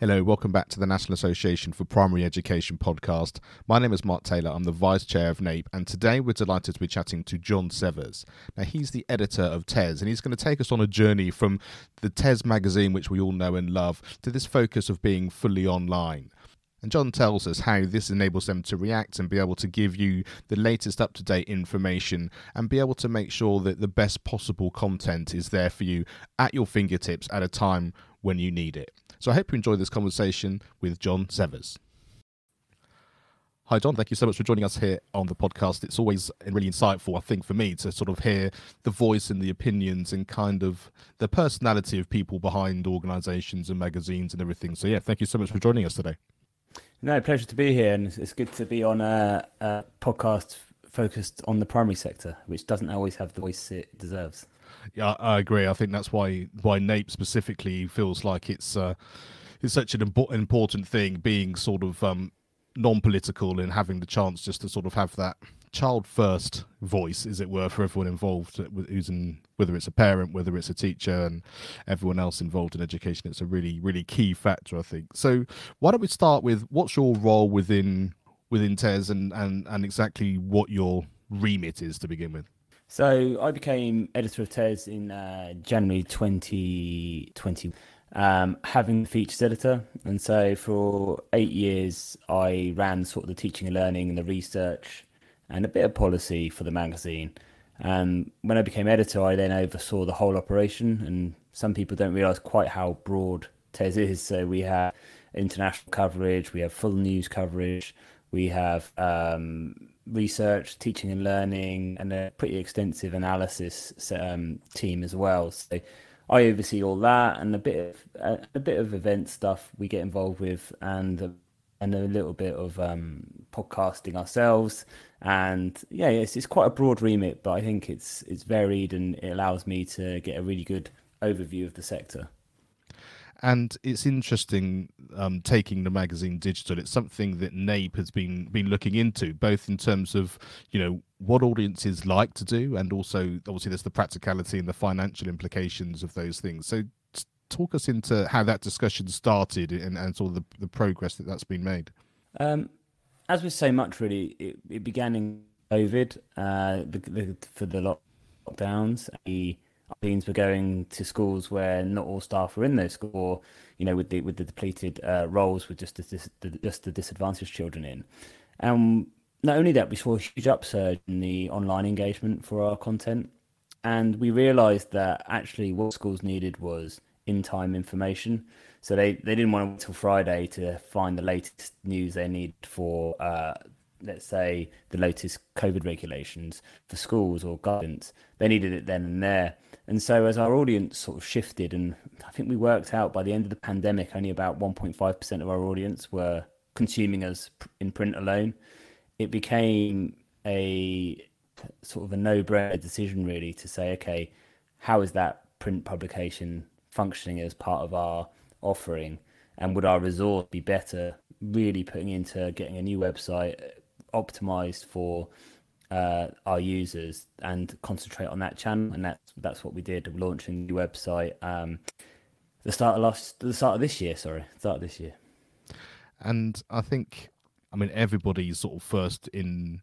Hello, welcome back to the National Association for Primary Education podcast. My name is Mark Taylor. I'm the Vice Chair of NAPE, and today we're delighted to be chatting to Jon Severs. Now, he's the editor of TES, and he's going to take us on a journey from the TES magazine, which we all know and love, to this focus of being fully online. And Jon tells us how this enables them to react and be able to give you the latest up to date information and be able to make sure that the best possible content is there for you at your fingertips at a time when you need it. So I hope you enjoyed this conversation with Jon Severs. Hi, Jon. Thank you so much for joining us here on the podcast. It's always really insightful, I think, for me to sort of hear the voice and the opinions and kind of the personality of people behind organizations and magazines and everything. So, yeah, thank you so much for joining us today. No, pleasure to be here. And it's good to be on a, a podcast focused on the primary sector, which doesn't always have the voice it deserves. Yeah, I agree. I think that's why why NAPE specifically feels like it's uh, it's such an impo- important thing, being sort of um, non-political and having the chance just to sort of have that child first voice, as it were, for everyone involved, uh, who's in whether it's a parent, whether it's a teacher, and everyone else involved in education. It's a really really key factor, I think. So why don't we start with what's your role within within TES and and and exactly what your remit is to begin with. So I became editor of TES in uh, January 2020, um, having the features editor. And so for eight years, I ran sort of the teaching and learning and the research and a bit of policy for the magazine. And when I became editor, I then oversaw the whole operation. And some people don't realize quite how broad TES is. So we have international coverage, we have full news coverage, we have um, research, teaching and learning, and a pretty extensive analysis um, team as well. So I oversee all that and a bit of a, bit of event stuff we get involved with, and and a little bit of um, podcasting ourselves. And yeah, it's it's quite a broad remit, but I think it's it's varied and it allows me to get a really good overview of the sector and it's interesting um, taking the magazine digital. It's something that NAPE has been been looking into, both in terms of you know what audiences like to do, and also obviously there's the practicality and the financial implications of those things. So talk us into how that discussion started and, and sort of the, the progress that that's been made. Um, as with so much, really, it, it began in COVID uh, the, the, for the lockdowns. The, teams were going to schools where not all staff were in those schools, or, you know, with the with the depleted uh, roles with just the, the, just the disadvantaged children in. And not only that, we saw a huge upsurge in the online engagement for our content, and we realised that actually what schools needed was in-time information. So they, they didn't want to wait until Friday to find the latest news they need for uh, let's say the latest COVID regulations for schools or guidance. They needed it then and there. And so as our audience sort of shifted, and I think we worked out by the end of the pandemic, only about 1.5% of our audience were consuming us in print alone. It became a sort of a no-brainer decision really to say, okay, how is that print publication functioning as part of our offering? And would our resource be better really putting into getting a new website optimized for uh, our users and concentrate on that channel. And that's that's what we did, launching the website um, the start of last, the start of this year. Sorry, start of this year. And I think, I mean, everybody's sort of first in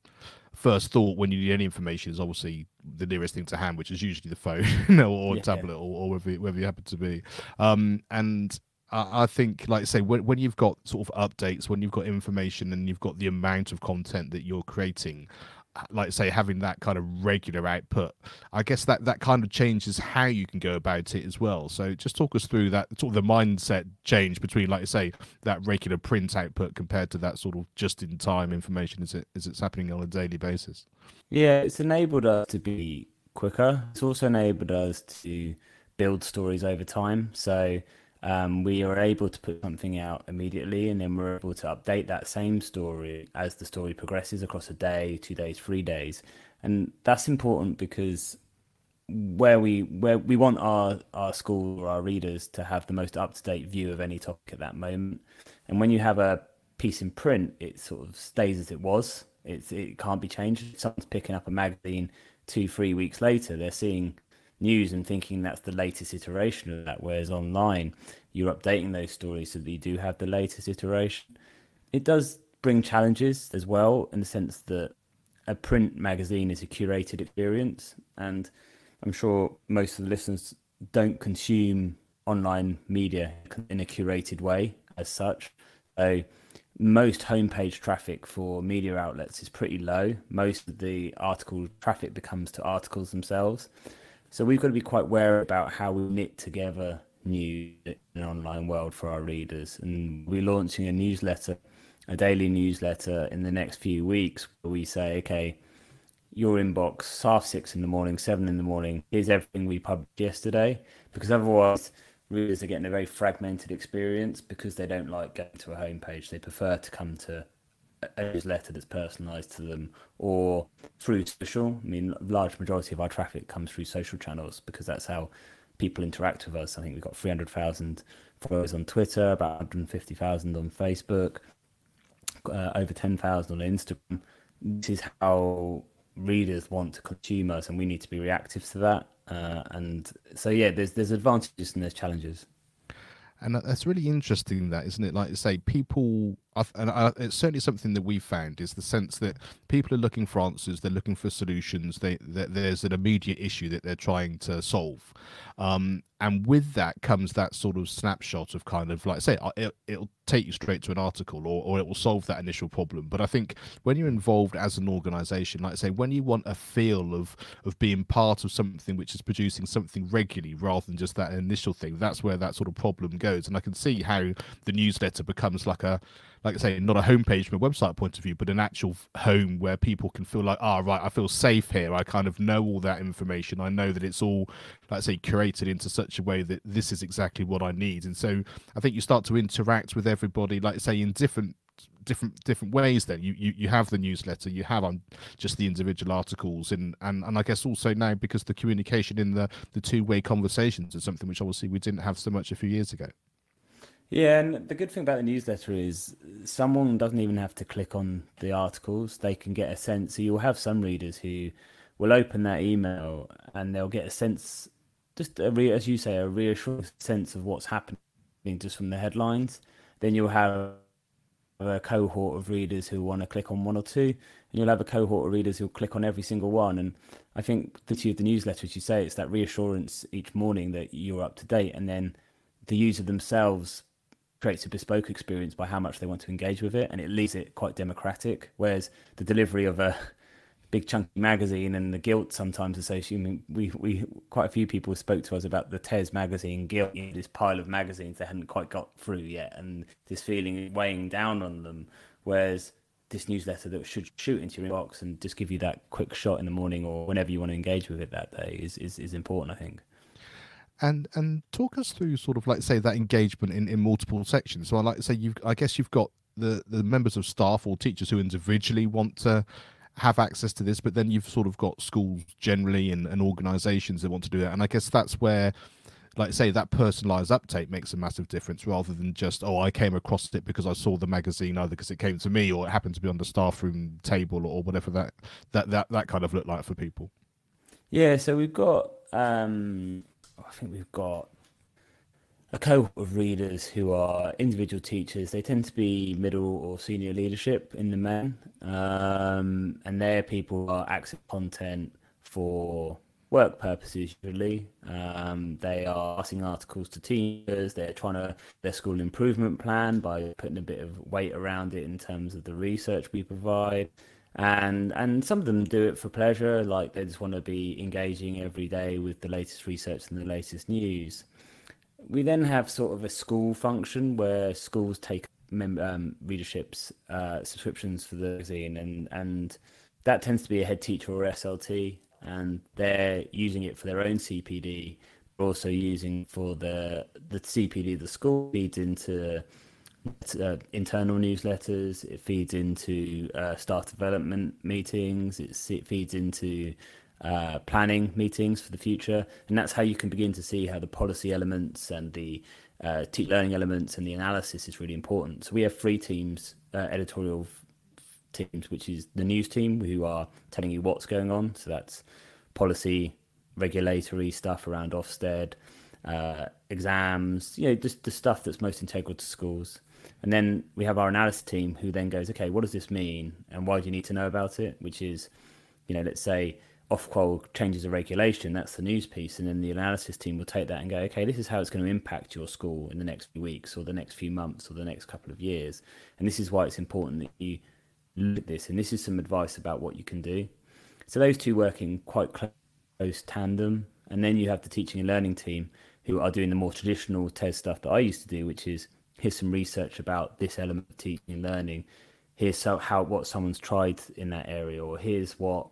first thought when you need any information is obviously the nearest thing to hand, which is usually the phone or yeah, tablet yeah. or, or wherever, wherever you happen to be. Um, and I think, like I say, when, when you've got sort of updates, when you've got information and you've got the amount of content that you're creating, uh, like say having that kind of regular output i guess that that kind of changes how you can go about it as well. So just talk us through that sort of the mindset change between like say that regular print output compared to that sort of just in time information as it as it's happening on a daily basis. Yeah it's enabled us to be quicker. It's also enabled us to build stories over time. So um, we are able to put something out immediately and then we're able to update that same story as the story progresses across a day, two days, three days. And that's important because where we where we want our our school or our readers to have the most up to date view of any topic at that moment. And when you have a piece in print, it sort of stays as it was. It's it can't be changed. If someone's picking up a magazine two, three weeks later, they're seeing news and thinking that's the latest iteration of that. Whereas online, you're updating those stories so that you do have the latest iteration. It does bring challenges as well in the sense that a print magazine is a curated experience, and I'm sure most of the listeners don't consume online media in a curated way as such. So most homepage traffic for media outlets is pretty low. Most of the article traffic becomes to articles themselves. So we've got to be quite wary about how we knit together news in an online world for our readers. And we're launching a newsletter, a daily newsletter in the next few weeks where we say, okay, your inbox half six in the morning, seven in the morning. Here's everything we published yesterday, because otherwise readers are getting a very fragmented experience because they don't like going to a homepage. They prefer to come to a newsletter that's personalised to them or through social. I mean, large majority of our traffic comes through social channels because that's how people interact with us. I think we've got 300,000 followers on Twitter, about 150,000 on Facebook, uh, over 10,000 on Instagram. This is how readers want to consume us, and we need to be reactive to that. Uh, and so, yeah, there's there's advantages and there's challenges. And that's really interesting, that isn't it? Like you say, people, and it's certainly something that we've found is the sense that people are looking for answers, they're looking for solutions. They, there's an immediate issue that they're trying to solve, um, and with that comes that sort of snapshot of kind of like say it, it'll take you straight to an article or, or it will solve that initial problem but i think when you're involved as an organization like I say when you want a feel of of being part of something which is producing something regularly rather than just that initial thing that's where that sort of problem goes and i can see how the newsletter becomes like a like I say, not a homepage from a website point of view, but an actual home where people can feel like, ah, oh, right, I feel safe here. I kind of know all that information. I know that it's all, like I say, curated into such a way that this is exactly what I need. And so I think you start to interact with everybody, like I say, in different different different ways then you, you you have the newsletter you have on just the individual articles and and and i guess also now because the communication in the the two-way conversations is something which obviously we didn't have so much a few years ago yeah, and the good thing about the newsletter is someone doesn't even have to click on the articles. They can get a sense. So you'll have some readers who will open that email and they'll get a sense, just a re- as you say, a reassuring sense of what's happening just from the headlines. Then you'll have a cohort of readers who want to click on one or two, and you'll have a cohort of readers who'll click on every single one. And I think the two of the newsletter, as you say, it's that reassurance each morning that you're up to date, and then the user themselves creates a bespoke experience by how much they want to engage with it, and it leaves it quite democratic. Whereas the delivery of a big chunky magazine and the guilt sometimes associated. we we quite a few people spoke to us about the Tes magazine guilt, you know, this pile of magazines they hadn't quite got through yet, and this feeling weighing down on them. Whereas this newsletter that should shoot into your inbox and just give you that quick shot in the morning or whenever you want to engage with it that day is is, is important, I think and and talk us through sort of like say that engagement in, in multiple sections. So i like to say you've i guess you've got the the members of staff or teachers who individually want to have access to this but then you've sort of got schools generally and, and organizations that want to do that. And i guess that's where like say that personalized uptake makes a massive difference rather than just oh i came across it because i saw the magazine either because it came to me or it happened to be on the staff room table or whatever that that that, that kind of looked like for people. Yeah so we've got um I think we've got a cohort of readers who are individual teachers. They tend to be middle or senior leadership in the men, um, and they're people are access content for work purposes usually. Um, they are passing articles to teachers. They're trying to their school improvement plan by putting a bit of weight around it in terms of the research we provide and and some of them do it for pleasure like they just want to be engaging every day with the latest research and the latest news. We then have sort of a school function where schools take mem- um, readerships uh, subscriptions for the magazine and and that tends to be a head teacher or slt and they're using it for their own cpd but also using for the the cpd the school feeds into uh, internal newsletters. It feeds into uh, staff development meetings. It, it feeds into uh, planning meetings for the future, and that's how you can begin to see how the policy elements and the uh, learning elements and the analysis is really important. So we have three teams, uh, editorial teams, which is the news team, who are telling you what's going on. So that's policy, regulatory stuff around Ofsted, uh, exams, you know, just the stuff that's most integral to schools. And then we have our analysis team who then goes, okay, what does this mean and why do you need to know about it? Which is, you know, let's say Ofqual changes a regulation, that's the news piece. And then the analysis team will take that and go, okay, this is how it's going to impact your school in the next few weeks or the next few months or the next couple of years. And this is why it's important that you look at this. And this is some advice about what you can do. So those two work in quite close tandem. And then you have the teaching and learning team who are doing the more traditional TES stuff that I used to do, which is here's some research about this element of teaching and learning. Here's so, how what someone's tried in that area, or here's what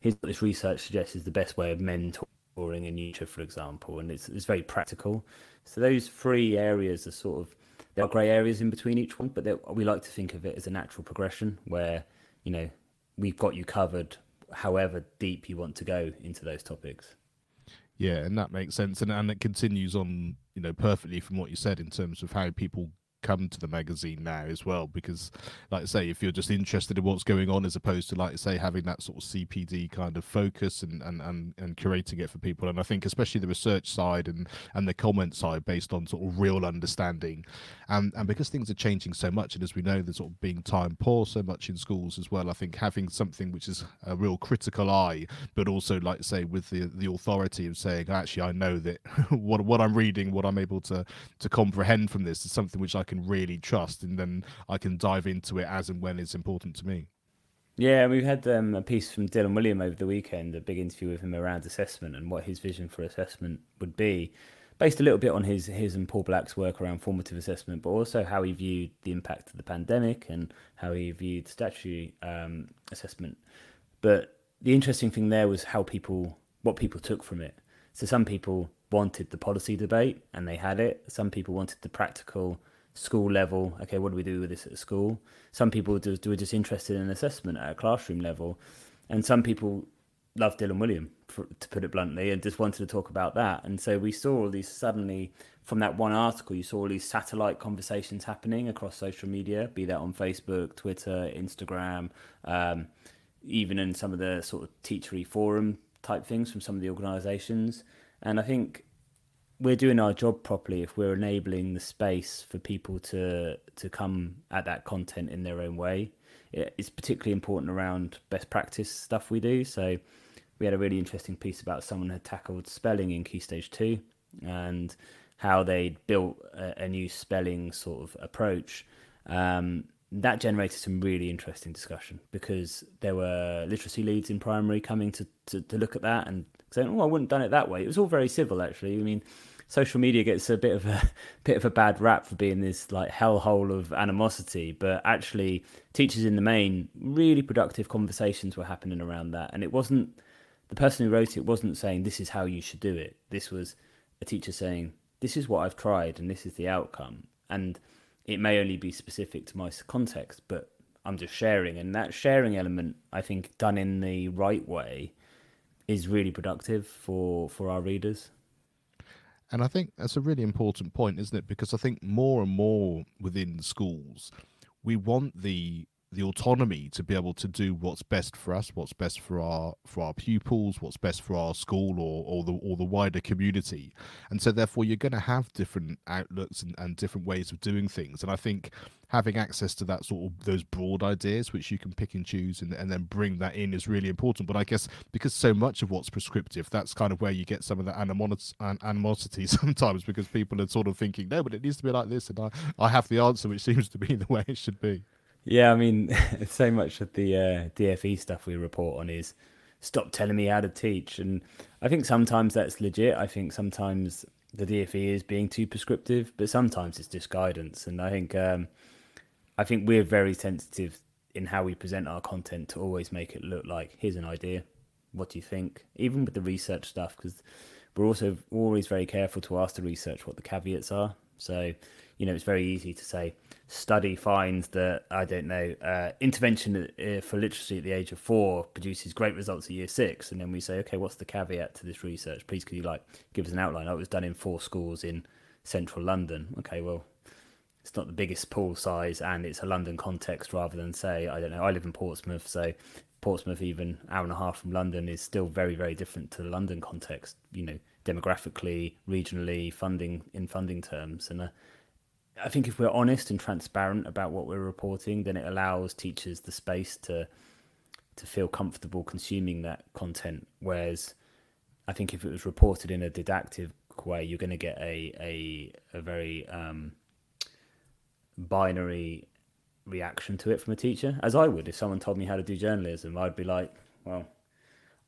here's what this research suggests is the best way of mentoring in future, for example, and it's it's very practical. So those three areas are sort of there are grey areas in between each one, but we like to think of it as a natural progression where you know we've got you covered, however deep you want to go into those topics. Yeah, and that makes sense, and and it continues on, you know, perfectly from what you said in terms of how people come to the magazine now as well because like I say if you're just interested in what's going on as opposed to like say having that sort of CPD kind of focus and and, and, and curating it for people. And I think especially the research side and and the comment side based on sort of real understanding. And and because things are changing so much and as we know there's sort of being time poor so much in schools as well I think having something which is a real critical eye but also like say with the the authority of saying actually I know that what what I'm reading what I'm able to to comprehend from this is something which I can really trust, and then I can dive into it as and when it's important to me. Yeah, we had um, a piece from Dylan Wiliam over the weekend, a big interview with him around assessment and what his vision for assessment would be, based a little bit on his his and Paul Black's work around formative assessment, but also how he viewed the impact of the pandemic and how he viewed statutory um, assessment. But the interesting thing there was how people, what people took from it. So some people wanted the policy debate and they had it. Some people wanted the practical school level. Okay, what do we do with this at school? Some people do are just interested in assessment at a classroom level, and some people love Dylan Wiliam, for, to put it bluntly, and just wanted to talk about that. And so we saw all these suddenly from that one article, you saw all these satellite conversations happening across social media, be that on Facebook, Twitter, Instagram, um, even in some of the sort of teachery forum type things from some of the organisations. And I think we're doing our job properly if we're enabling the space for people to to come at that content in their own way. It's particularly important around best practice stuff we do. So we had a really interesting piece about someone had tackled spelling in Key Stage Two and how they'd built a, a new spelling sort of approach. Um, that generated some really interesting discussion because there were literacy leads in primary coming to, to, to look at that and saying, "Oh, I wouldn't have done it that way." It was all very civil, actually. I mean, social media gets a bit of a bit of a bad rap for being this like hellhole of animosity, but actually, teachers in the main really productive conversations were happening around that, and it wasn't the person who wrote it wasn't saying this is how you should do it. This was a teacher saying this is what I've tried and this is the outcome, and it may only be specific to my context, but I'm just sharing, and that sharing element, I think, done in the right way, is really productive for for our readers. And I think that's a really important point, isn't it? Because I think more and more within schools, we want the the autonomy to be able to do what's best for us, what's best for our for our pupils, what's best for our school or, or the or the wider community. And so therefore you're going to have different outlooks and, and different ways of doing things. And I think having access to that sort of those broad ideas which you can pick and choose and, and then bring that in is really important. But I guess because so much of what's prescriptive, that's kind of where you get some of the animosity sometimes because people are sort of thinking, no, but it needs to be like this, and I, I have the answer, which seems to be the way it should be. Yeah, I mean, so much of the uh, DFE stuff we report on is stop telling me how to teach, and I think sometimes that's legit. I think sometimes the DFE is being too prescriptive, but sometimes it's just guidance. And I think um, I think we're very sensitive in how we present our content to always make it look like here's an idea. What do you think? Even with the research stuff, because we're also always very careful to ask the research what the caveats are. So, you know, it's very easy to say study finds that I don't know uh, intervention uh, for literacy at the age of four produces great results at year six, and then we say, okay, what's the caveat to this research? Please, could you like give us an outline? Oh, it was done in four schools in central London. Okay, well, it's not the biggest pool size, and it's a London context rather than say I don't know. I live in Portsmouth, so Portsmouth, even hour and a half from London, is still very very different to the London context. You know, demographically, regionally, funding in funding terms, and. Uh, I think if we're honest and transparent about what we're reporting, then it allows teachers the space to to feel comfortable consuming that content. Whereas I think if it was reported in a didactic way, you're going to get a a, a very um, binary reaction to it from a teacher, as I would if someone told me how to do journalism. I'd be like, well,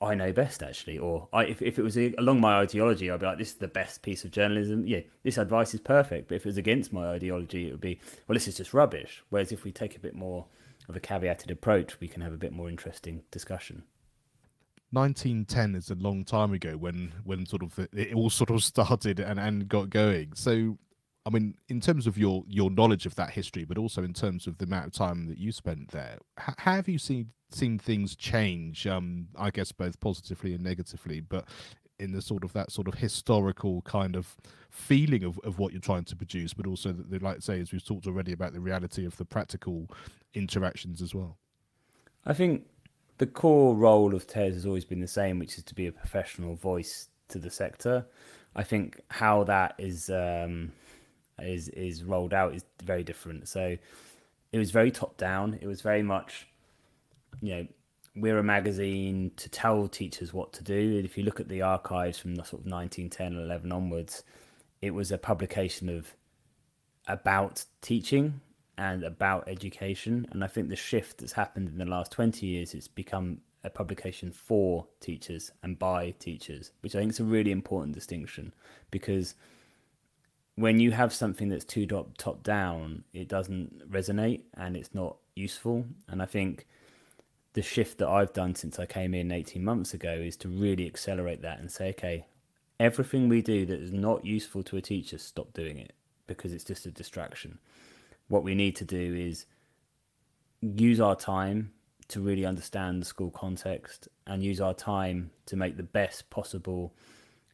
I know best actually, or I, if if it was along my ideology, I'd be like, this is the best piece of journalism. Yeah, this advice is perfect. But if it was against my ideology, it would be, well, this is just rubbish. Whereas if we take a bit more of a caveated approach, we can have a bit more interesting discussion. 1910 is a long time ago when when sort of it all sort of started and and got going. So I mean, in terms of your your knowledge of that history, but also in terms of the amount of time that you spent there, how have you seen seen things change? Um, I guess both positively and negatively, but in the sort of that sort of historical kind of feeling of, of what you're trying to produce, but also that they like say, as we've talked already about the reality of the practical interactions as well. I think the core role of TES has always been the same, which is to be a professional voice to the sector. I think how that is um, is is rolled out is very different. So it was very top down. It was very much, you know, we're a magazine to tell teachers what to do. If you look at the archives from the sort of 1910 and 11 onwards, it was a publication of about teaching and about education. And I think the shift that's happened in the last 20 years, it's become a publication for teachers and by teachers, which I think is a really important distinction because when you have something that's too top, top down, it doesn't resonate and it's not useful. And I think the shift that I've done since I came in 18 months ago is to really accelerate that and say, okay, everything we do that is not useful to a teacher, stop doing it because it's just a distraction. What we need to do is use our time to really understand the school context and use our time to make the best possible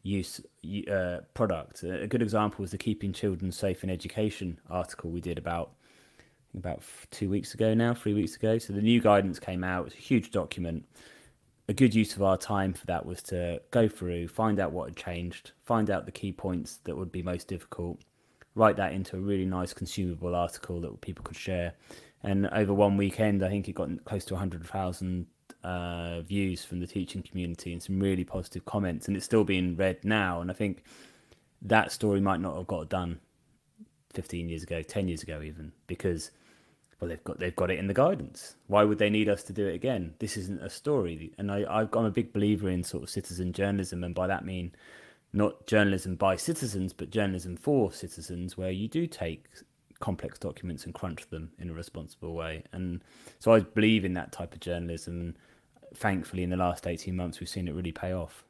use uh, product. A good example was the Keeping Children Safe in Education article we did about about two weeks ago now, three weeks ago. So the new guidance came out. It's a huge document. A good use of our time for that was to go through, find out what had changed, find out the key points that would be most difficult, write that into a really nice consumable article that people could share. And over one weekend, I think it got close to 100,000 uh, views from the teaching community and some really positive comments. And it's still being read now. And I think that story might not have got done 15 years ago, 10 years ago, even because well, they've got they've got it in the guidance. Why would they need us to do it again? This isn't a story, and I, I'm a big believer in sort of citizen journalism, and by that mean not journalism by citizens, but journalism for citizens, where you do take complex documents and crunch them in a responsible way. And so I believe in that type of journalism. Thankfully, in the last 18 months, we've seen it really pay off.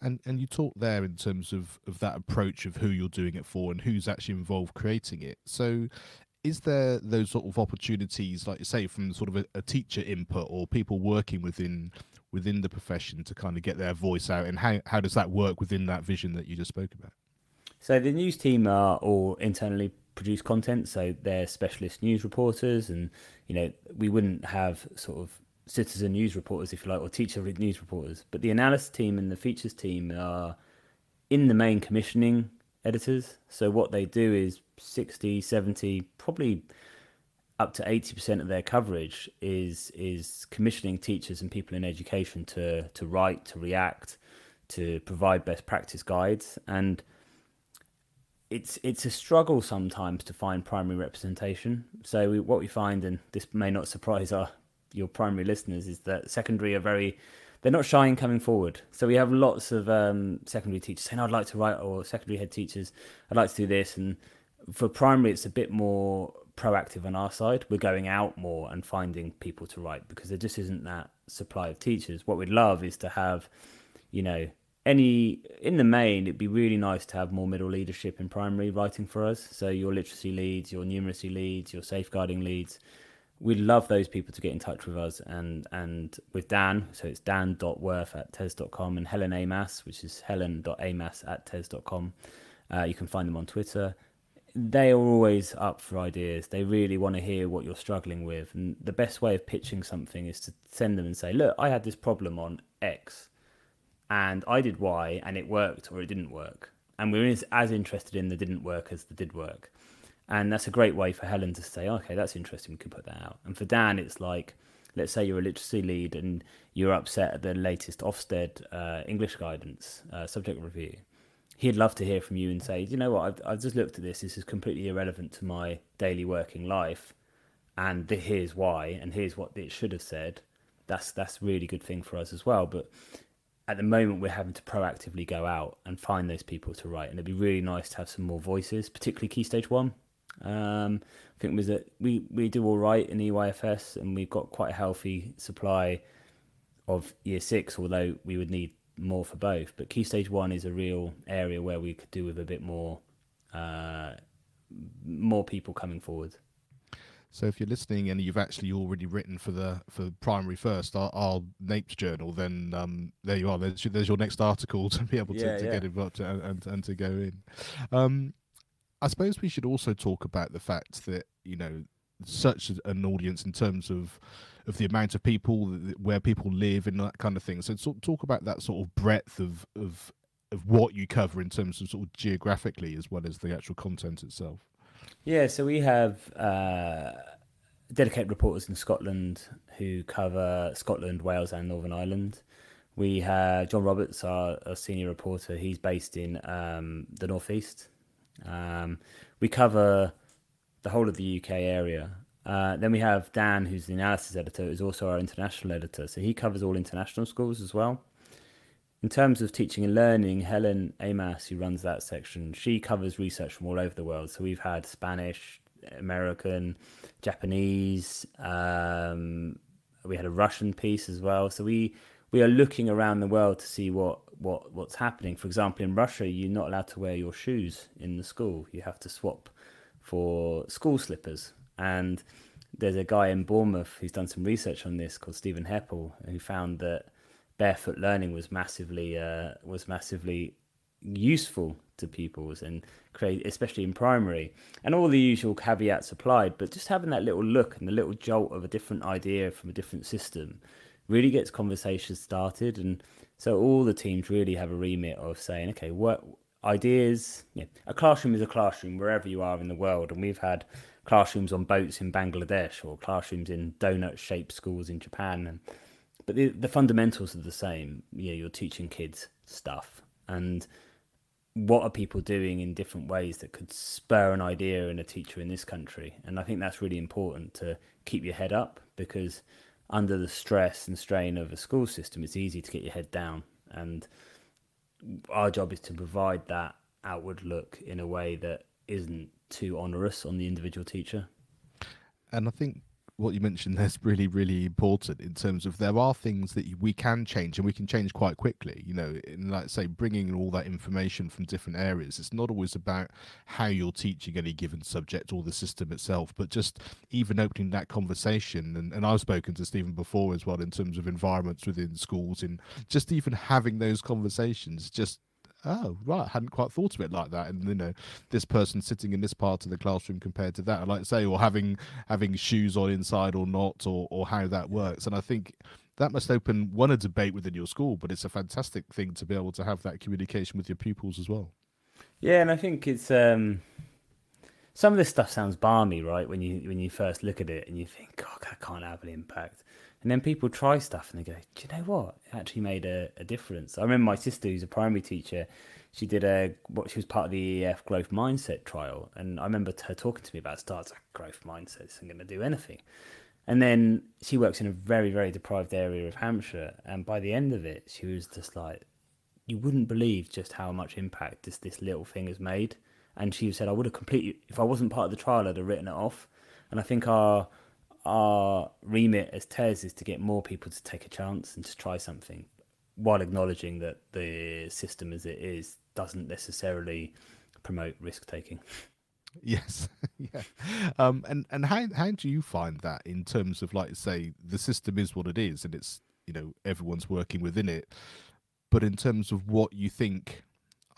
And and you talk there in terms of, of that approach of who you're doing it for and who's actually involved creating it. So is there those sort of opportunities, like you say, from sort of a, a, teacher input or people working within within the profession to kind of get their voice out, and how how does that work within that vision that you just spoke about? So the news team are all internally produced content, so they're specialist news reporters, and you know we wouldn't have sort of citizen news reporters, if you like, or teacher news reporters, but the analysis team and the features team are in the main commissioning editors. So what they do is 60, 70, probably up to 80% of their coverage is is commissioning teachers and people in education to to write, to react, to provide best practice guides and it's it's a struggle sometimes to find primary representation. So we, what we find, and this may not surprise our your primary listeners, is that secondary are very they're not shy in coming forward. So we have lots of um, secondary teachers saying, "I'd like to write," or secondary head teachers, "I'd like to do this." And for primary, it's a bit more proactive on our side. We're going out more and finding people to write because there just isn't that supply of teachers. What we'd love is to have, you know, any in the main. It'd be really nice to have more middle leadership in primary writing for us. So your literacy leads, your numeracy leads, your safeguarding leads we'd love those people to get in touch with us and and with Dan. So it's dan.worth at tes.com and Helen Amass, which is helen.amass at tes.com. Uh, you can find them on Twitter. they are always up for ideas. They really want to hear what you're struggling with. And the best way of pitching something is to send them and say, Look, I had this problem on X and I did Y and it worked or it didn't work. And we're as interested in the didn't work as the did work. And that's a great way for Helen to say, okay, that's interesting. We can put that out. And for Dan, it's like, let's say you're a literacy lead and you're upset at the latest Ofsted uh, English guidance uh, subject review. He'd love to hear from you and say, you know what, I've, I've just looked at this. This is completely irrelevant to my daily working life. And here's why, and here's what it should have said. That's that's really good thing for us as well. But at the moment we're having to proactively go out and find those people to write and it'd be really nice to have some more voices particularly key stage one um, I think was that we, we do all right in EYFS and we've got quite a healthy supply of year six, although we would need more for both. But key stage one is a real area where we could do with a bit more uh, more people coming forward. So if you're listening and you've actually already written for the for primary first, our, our NAPE's journal, then um, there you are. There's, there's your next article to be able to, yeah, to yeah. get involved and, and, and to go in. Um, I suppose we should also talk about the fact that you know such an audience in terms of of the amount of people where people live and that kind of thing. So talk about that sort of breadth of of of what you cover in terms of sort of geographically as well as the actual content itself. Yeah, so we have uh, dedicated reporters in Scotland who cover Scotland, Wales, and Northern Ireland. We have John Roberts, our, our senior reporter. He's based in um, the northeast, um, we cover the whole of the UK area. Uh, then we have Dan, who's the analysis editor, who's also our international editor. So he covers all international schools as well. In terms of teaching and learning, Helen Amass, who runs that section, she covers research from all over the world. So we've had Spanish, American, Japanese. Um, we had a Russian piece as well. So we we are looking around the world to see what what what's happening. For example, in Russia, you're not allowed to wear your shoes in the school. You have to swap for school slippers. And there's a guy in Bournemouth who's done some research on this called Stephen Heppell, who found that barefoot learning was massively uh, was massively useful to pupils and create especially in primary and all the usual caveats applied but just having that little look and the little jolt of a different idea from a different system really gets conversations started and so all the teams really have a remit of saying, okay, what ideas? Yeah, a classroom is a classroom wherever you are in the world, and we've had classrooms on boats in Bangladesh or classrooms in donut-shaped schools in Japan, and but the, the fundamentals are the same. You're teaching kids stuff, and what are people doing in different ways that could spur an idea in a teacher in this country? And I think that's really important to keep your head up because under the stress and strain of a school system, it's easy to get your head down. And our job is to provide that outward look in a way that isn't too onerous on the individual teacher. And I think what you mentioned there's really really important in terms of there are things that we can change and we can change quite quickly you know in like say bringing all that information from different areas. It's not always about how you're teaching any given subject or the system itself but just even opening that conversation. And, and i've spoken to stephen before as well in terms of environments within schools and just even having those conversations just oh right I hadn't quite thought of it like that. And you know this person sitting in this part of the classroom compared to that like say or having having shoes on inside or not or or how that works. And i think that must open one a debate within your school but it's a fantastic thing to be able to have that communication with your pupils as well. Yeah and i think it's um some of this stuff sounds barmy right when you when you first look at it and you think god that can't have an impact and then people try stuff and they go, do you know what? It actually made a, a difference. I remember my sister, who's a primary teacher, she did a what she was part of the EEF growth mindset trial, and I remember her talking to me about starts like growth mindset isn't going to do anything. And then she works in a very very deprived area of Hampshire, and by the end of it, she was just like, you wouldn't believe just how much impact this this little thing has made. And she said, I would have completely if I wasn't part of the trial, I'd have written it off. And I think our our remit as TES is to get more people to take a chance and to try something while acknowledging that the system as it is doesn't necessarily promote risk taking. Yes, yeah, um, and and how how do you find that in terms of like say the system is what it is and it's you know everyone's working within it, but in terms of what you think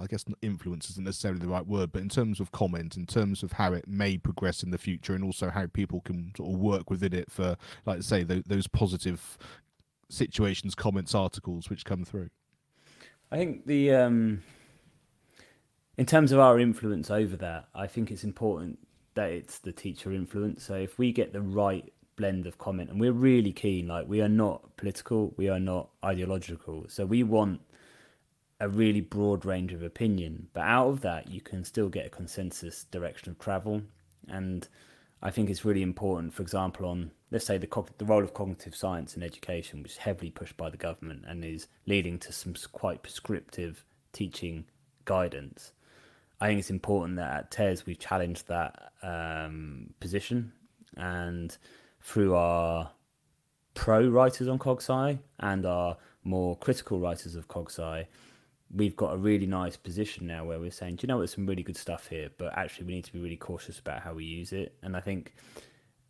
I guess influence isn't necessarily the right word, but in terms of comment, in terms of how it may progress in the future, and also how people can sort of work within it for, like say, those positive situations, comments, articles which come through. I think the um, in terms of our influence over that, I think it's important that it's the teacher influence. So if we get the right blend of comment, and we're really keen, like we are not political, we are not ideological, so we want a really broad range of opinion. But out of that, you can still get a consensus direction of travel. And I think it's really important, for example, on let's say the the role of cognitive science in education, which is heavily pushed by the government and is leading to some quite prescriptive teaching guidance. I think it's important that at TES we've challenged that um, position, and through our pro writers on CogSci and our more critical writers of CogSci, we've got a really nice position now where we're saying, do you know, there's some really good stuff here, but actually we need to be really cautious about how we use it. And I think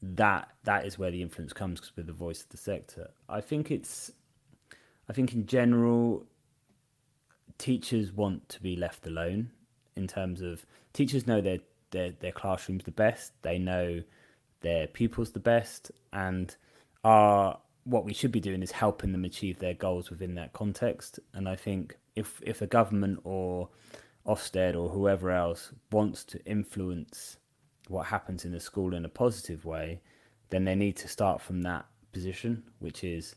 that that is where the influence comes because we're the voice of the sector. I think it's, I think in general, teachers want to be left alone in terms of teachers know their their their classrooms the best. They know their pupils the best, and are what we should be doing is helping them achieve their goals within that context. And I think if if a government or Ofsted or whoever else wants to influence what happens in the school in a positive way, then they need to start from that position, which is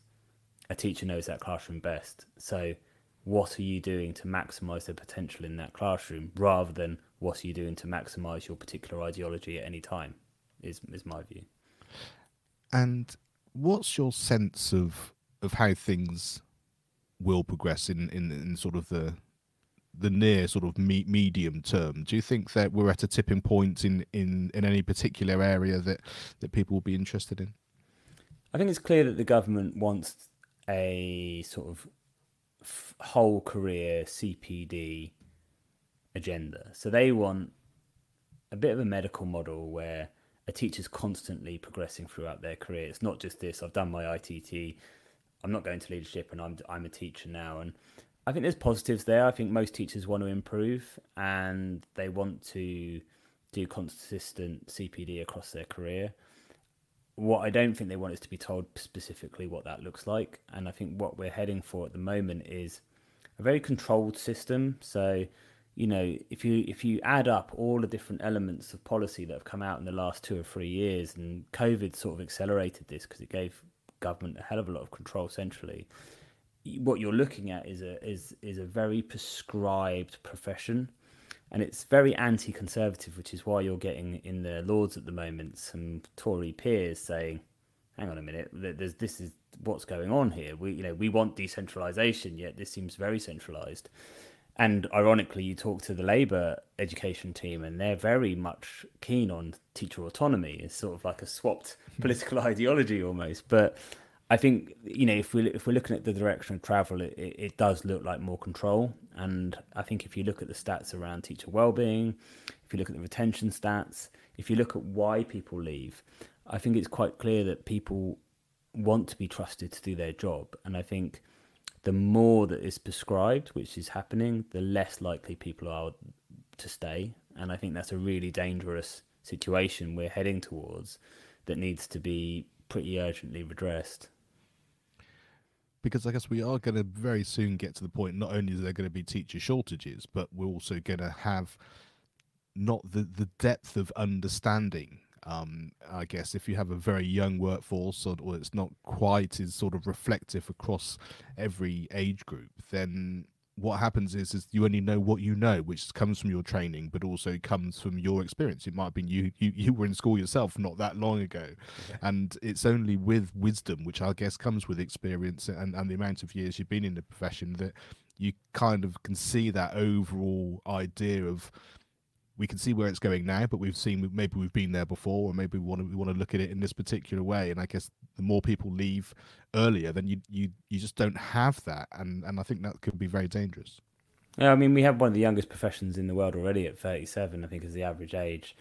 a teacher knows that classroom best. So, what are you doing to maximize the potential in that classroom rather than what are you doing to maximize your particular ideology at any time? Is is my view. And what's your sense of of how things will progress in, in, in sort of the the near sort of me- medium term. Do you think that we're at a tipping point in, in, in any particular area that, that people will be interested in? I think it's clear that the government wants a sort of f- whole career CPD agenda. So they want a bit of a medical model where a teacher's constantly progressing throughout their career. It's not just this, I've done my ITT, I'm not going to leadership and I'm I'm a teacher now and I think there's positives there. I think most teachers want to improve and they want to do consistent CPD across their career. What I don't think they want is to be told specifically what that looks like. And I think what we're heading for at the moment is a very controlled system. So, you know, if you if you add up all the different elements of policy that have come out in the last two or three years, and COVID sort of accelerated this because it gave government a hell of a lot of control centrally. What you're looking at is a is is a very prescribed profession, and it's very anti-conservative, which is why you're getting in the Lords at the moment some Tory peers saying, "Hang on a minute, there's this is what's going on here. We you know we want decentralization, yet this seems very centralized." And ironically, you talk to the Labour education team, and they're very much keen on teacher autonomy. It's sort of like a swapped political ideology almost. But I think you know if we if we're looking at the direction of travel, it, it does look like more control. And I think if you look at the stats around teacher well-being, if you look at the retention stats, if you look at why people leave, I think it's quite clear that people want to be trusted to do their job. And I think the more that is prescribed, which is happening, the less likely people are to stay. And I think that's a really dangerous situation we're heading towards that needs to be pretty urgently redressed. Because I guess we are going to very soon get to the point, not only is there going to be teacher shortages, but we're also going to have not the, the depth of understanding um, I guess if you have a very young workforce or, or, it's not quite as sort of reflective across every age group, then what happens is is you only know what you know, which comes from your training, but also comes from your experience. It might have been you you, you were in school yourself not that long ago, and it's only with wisdom, which I guess comes with experience and, and the amount of years you've been in the profession, that you kind of can see that overall idea of we can see where it's going now, but we've seen maybe we've been there before, or maybe we want to we want to look at it in this particular way. And I guess the more people leave earlier, then you you you just don't have that, and and I think that could be very dangerous. Yeah, I mean, we have one of the youngest professions in the world already at 37. I think is the average age.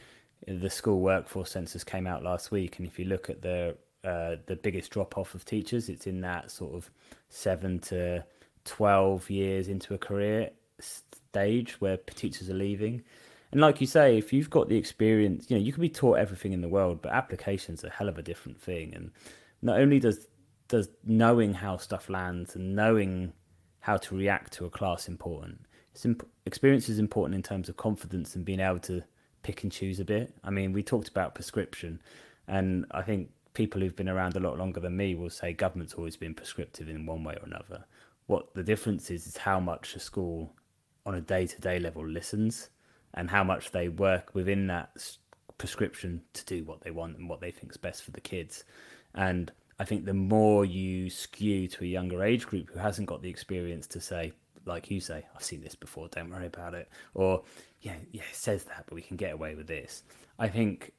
The school workforce census came out last week, and if you look at the uh, the biggest drop off of teachers, it's in that sort of seven to twelve years into a career stage where teachers are leaving. And like you say, if you've got the experience, you know, you can be taught everything in the world, but application's a hell of a different thing. And not only does does knowing how stuff lands and knowing how to react to a class important, imp- experience is important in terms of confidence and being able to pick and choose a bit. I mean, we talked about prescription, and I think people who've been around a lot longer than me will say government's always been prescriptive in one way or another. What the difference is is how much a school on a day to day level listens and how much they work within that prescription to do what they want and what they think is best for the kids. And I think the more you skew to a younger age group who hasn't got the experience to say, like you say, I've seen this before, don't worry about it, or yeah, yeah, it says that, but we can get away with this. I think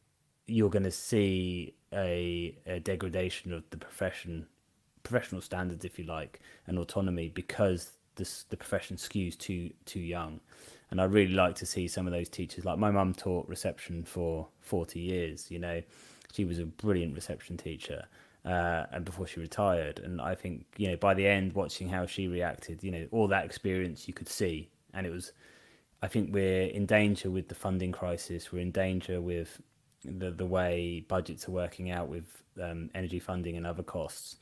you're going to see a, a degradation of the profession, professional standards, if you like, and autonomy because this, the profession skews too too young. And I'd really like to see some of those teachers. Like my mum taught reception for forty years. You know, she was a brilliant reception teacher. Uh, and before she retired, and I think you know by the end, watching how she reacted, you know, all that experience you could see, and it was. I think we're in danger with the funding crisis. We're in danger with the the way budgets are working out with um, energy funding and other costs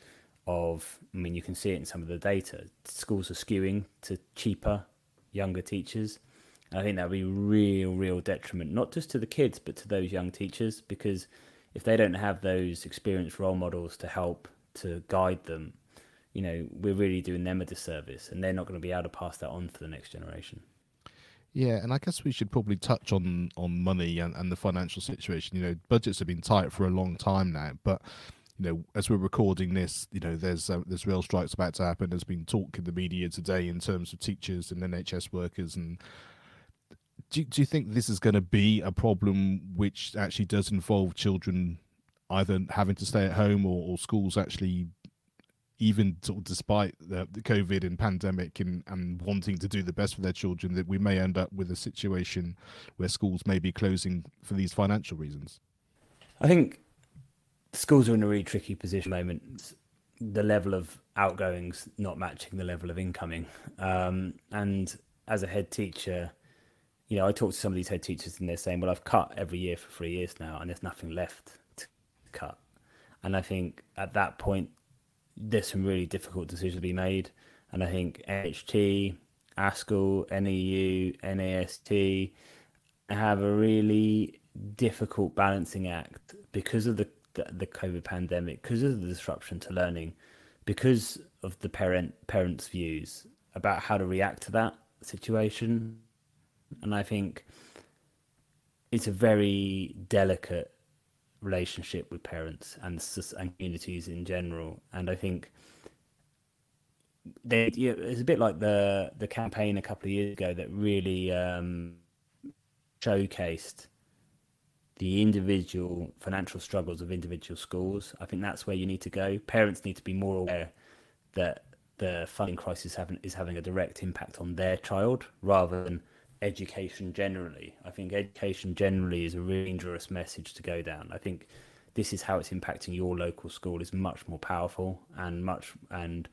of I mean you can see it in some of the data schools are skewing to cheaper younger teachers and I think that would be real real detriment not just to the kids but to those young teachers because if they don't have those experienced role models to help to guide them you know we're really doing them a disservice and they're not going to be able to pass that on for the next generation yeah, and I guess we should probably touch on on money and, and the financial situation. You know, budgets have been tight for a long time now, but you know, as we're recording this, you know, there's uh, there's real strikes about to happen. There's been talk in the media today in terms of teachers and NHS workers. And do do you think this is going to be a problem which actually does involve children either having to stay at home or, or schools actually even sort of despite the, the COVID and pandemic and, and wanting to do the best for their children, that we may end up with a situation where schools may be closing for these financial reasons? I think schools are in a really tricky position at the moment. The level of outgoings not matching the level of incoming. Um, and as a head teacher, you know, I talk to some of these head teachers and they're saying, well, I've cut every year for three years now and there's nothing left to cut. And I think at that point, there's some really difficult decisions to be made. And I think NHT, ASCL, NEU, NAST have a really difficult balancing act because of the, the, the COVID pandemic, because of the disruption to learning, because of the parent parents' views about how to react to that situation. And I think it's a very delicate relationship with parents and and communities in general. And I think they you know, it's a bit like the the campaign a couple of years ago that really um, showcased the individual financial struggles of individual schools. I think that's where you need to go. Parents need to be more aware that the funding crisis having, is having a direct impact on their child rather than education generally. I think education generally is a really dangerous message to go down. I think this is how it's impacting your local school is much more powerful and much and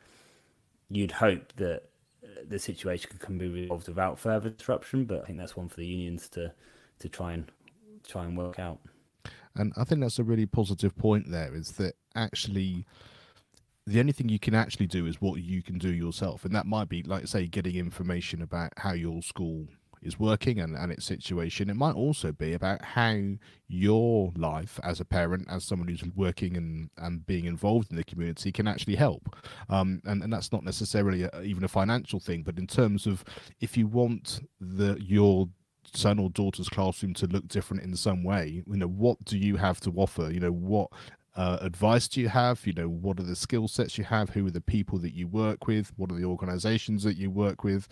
you'd hope that uh, the situation can be resolved without further disruption but i think that's one for the unions to to try and try and work out and i think that's a really positive point there is that actually the only thing you can actually do is what you can do yourself and that might be like say getting information about how your school is working and, and its situation. It might also be about how your life as a parent, as someone who's working and, and being involved in the community, can actually help. Um, and, and that's not necessarily a, even a financial thing, but in terms of if you want the your son or daughter's classroom to look different in some way, you know, what do you have to offer? You know, what uh, advice do you have? You know, what are the skill sets you have? Who are the people that you work with? What are the organizations that you work with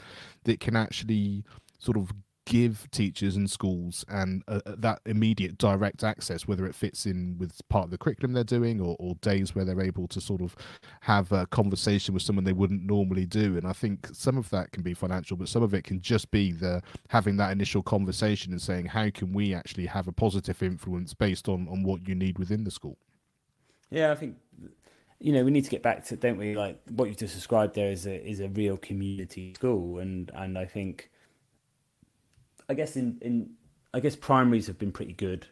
that can actually sort of give teachers and schools and uh, uh, that immediate direct access, whether it fits in with part of the curriculum they're doing or, or days where they're able to sort of have a conversation with someone they wouldn't normally do. And I think some of that can be financial, but some of it can just be the having that initial conversation and saying, how can we actually have a positive influence based on, on what you need within the school? Yeah, I think you know we need to get back to don't we like what you've just described there is a is a real community school and and I think I guess in in I guess primaries have been pretty good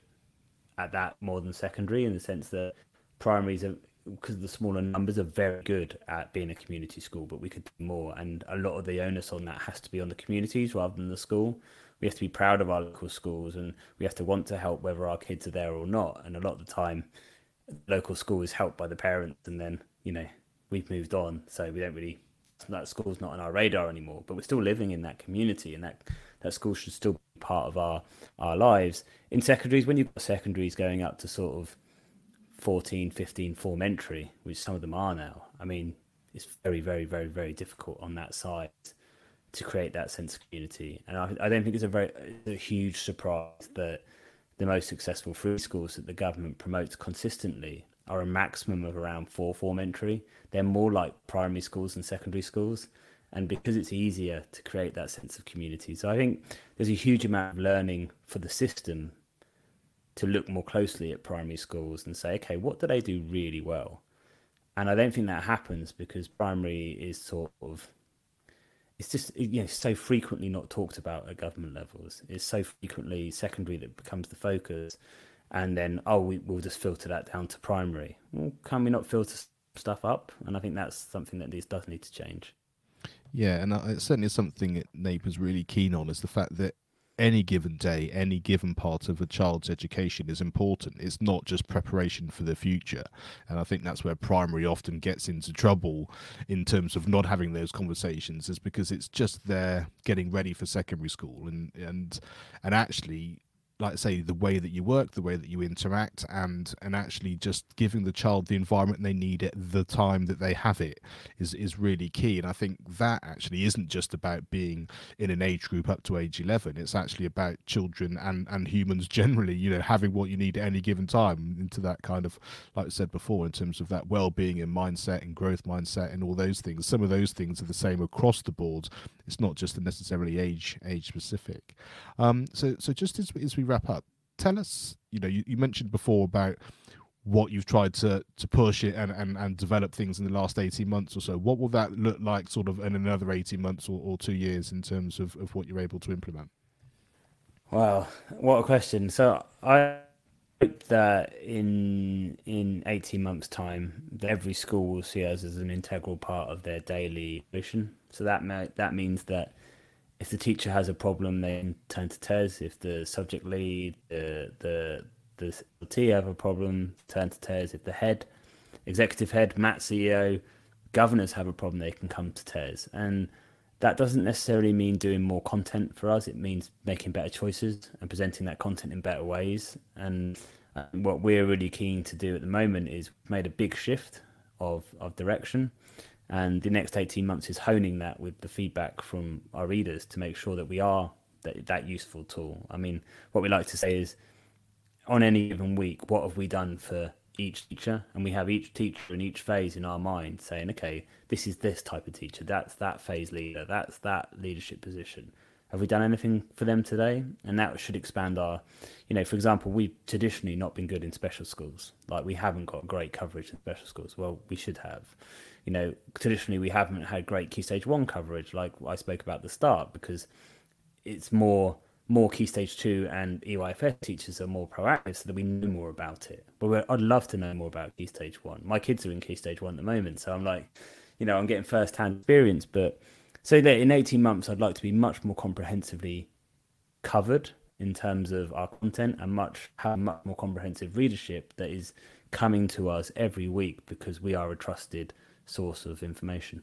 at that more than secondary in the sense that primaries are because the smaller numbers are very good at being a community school, but we could do more. And a lot of the onus on that has to be on the communities rather than the school. We have to be proud of our local schools and we have to want to help whether our kids are there or not. And a lot of the time, local school is helped by the parents, and then you know we've moved on, so we don't really that school's not on our radar anymore. But we're still living in that community, and that that school should still be part of our our lives. In secondaries, when you've got secondaries going up to sort of 14, 15 form entry, which some of them are now, I mean, it's very, very, very, very difficult on that side to create that sense of community. And I, I don't think it's a very it's a huge surprise that the most successful free schools that the government promotes consistently are a maximum of around four form entry. They're more like primary schools than secondary schools. And because it's easier to create that sense of community. So I think there's a huge amount of learning for the system to look more closely at primary schools and say, okay, what do they do really well? And I don't think that happens because primary is sort of it's just you know so frequently not talked about at government levels. It's so frequently secondary that becomes the focus, and then oh we, will just filter that down to primary. Well, can we not filter stuff up? And I think that's something that does need to change. Yeah, and uh, it certainly is something that NAPE is really keen on is the fact that any given day, any given part of a child's education is important. It's not just preparation for the future. And I think that's where primary often gets into trouble in terms of not having those conversations, is because it's just there getting ready for secondary school. And and and actually like I say, the way that you work, the way that you interact, and and actually just giving the child the environment they need at the time that they have it is is really key. And I think that actually isn't just about being in an age group up to age eleven. It's actually about children and and humans generally, you know, having what you need at any given time into that kind of, like I said before, in terms of that well-being and mindset and growth mindset and all those things. Some of those things are the same across the board. It's not just necessarily age age specific. Um, so so just as as we wrap up, tell us, you know, you, you mentioned before about what you've tried to to push it and, and and develop things in the last 18 months or so. What will that look like sort of in another 18 months or, or two years in terms of, of what you're able to implement? Wow what a question. So i hope that in in 18 months time every school will see us as an integral part of their daily mission. So that may, that means that if the teacher has a problem, they turn to TES. If the subject lead, the the the T have a problem, turn to TES. If the head, executive head, MAT CEO, governors have a problem, they can come to TES. And that doesn't necessarily mean doing more content for us. It means making better choices and presenting that content in better ways. And uh, what we're really keen to do at the moment is made a big shift of of direction and the next 18 months is honing that with the feedback from our readers to make sure that we are that, that useful tool. I mean what we like to say is on any given week what have we done for each teacher? And we have each teacher in each phase in our mind saying okay this is this type of teacher. That's that phase leader. That's that leadership position. Have we done anything for them today? And that should expand our you know for example we've traditionally not been good in special schools. Like we haven't got great coverage in special schools. Well we should have you know, traditionally we haven't had great key stage one coverage, like I spoke about the start, because it's more more key stage two and EYFS teachers are more proactive, so that we know more about it. But I'd love to know more about key stage one. My kids are in key stage one at the moment, so I'm like, you know, I'm getting first hand experience. But so that in 18 months, I'd like to be much more comprehensively covered in terms of our content and much have much more comprehensive readership that is coming to us every week because we are a trusted source of information.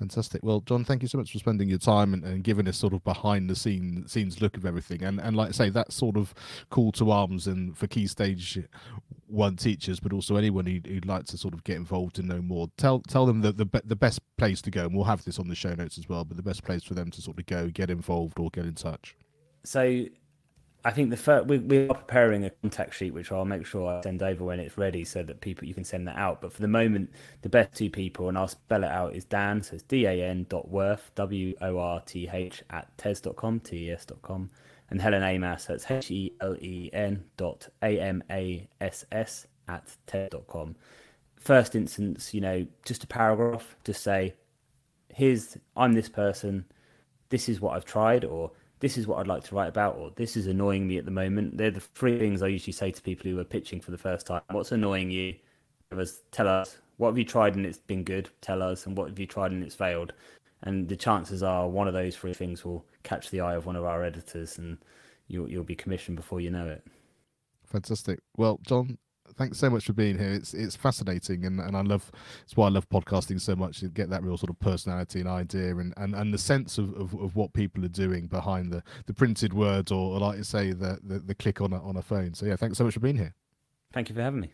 Fantastic. Well, Jon, thank you so much for spending your time and, and, giving us sort of behind the scene scenes look of everything. And and like I say, that sort of call to arms and for key stage one teachers, but also anyone who'd, who'd like to sort of get involved and know more. Tell tell them that the the best place to go, and we'll have this on the show notes as well. But the best place for them to sort of go, get involved, or get in touch. So I think the first, we, we are preparing a contact sheet, which I'll make sure I send over when it's ready, so that people you can send that out. But for the moment, the best two people, and I'll spell it out, is Dan, so it's D A N dot Worth W O R T H at tes.com, T E S dot com, and Helen Amass, that's H E L E N dot A M A S S at tes.com. First instance, you know, just a paragraph, just say, here's I'm this person, this is what I've tried, or this is what I'd like to write about, or this is annoying me at the moment. They're the three things I usually say to people who are pitching for the first time. What's annoying you? Tell us. What have you tried and it's been good? Tell us. And what have you tried and it's failed? And the chances are one of those three things will catch the eye of one of our editors, and you'll you'll be commissioned before you know it. Fantastic. Well, Jon, thanks so much for being here. It's it's fascinating, and, and I love it's why I love podcasting so much. To get that real sort of personality and idea, and, and, and the sense of, of, of what people are doing behind the, the printed words, or, or like you say, the, the the click on a, on a phone. So yeah, thanks so much for being here. Thank you for having me.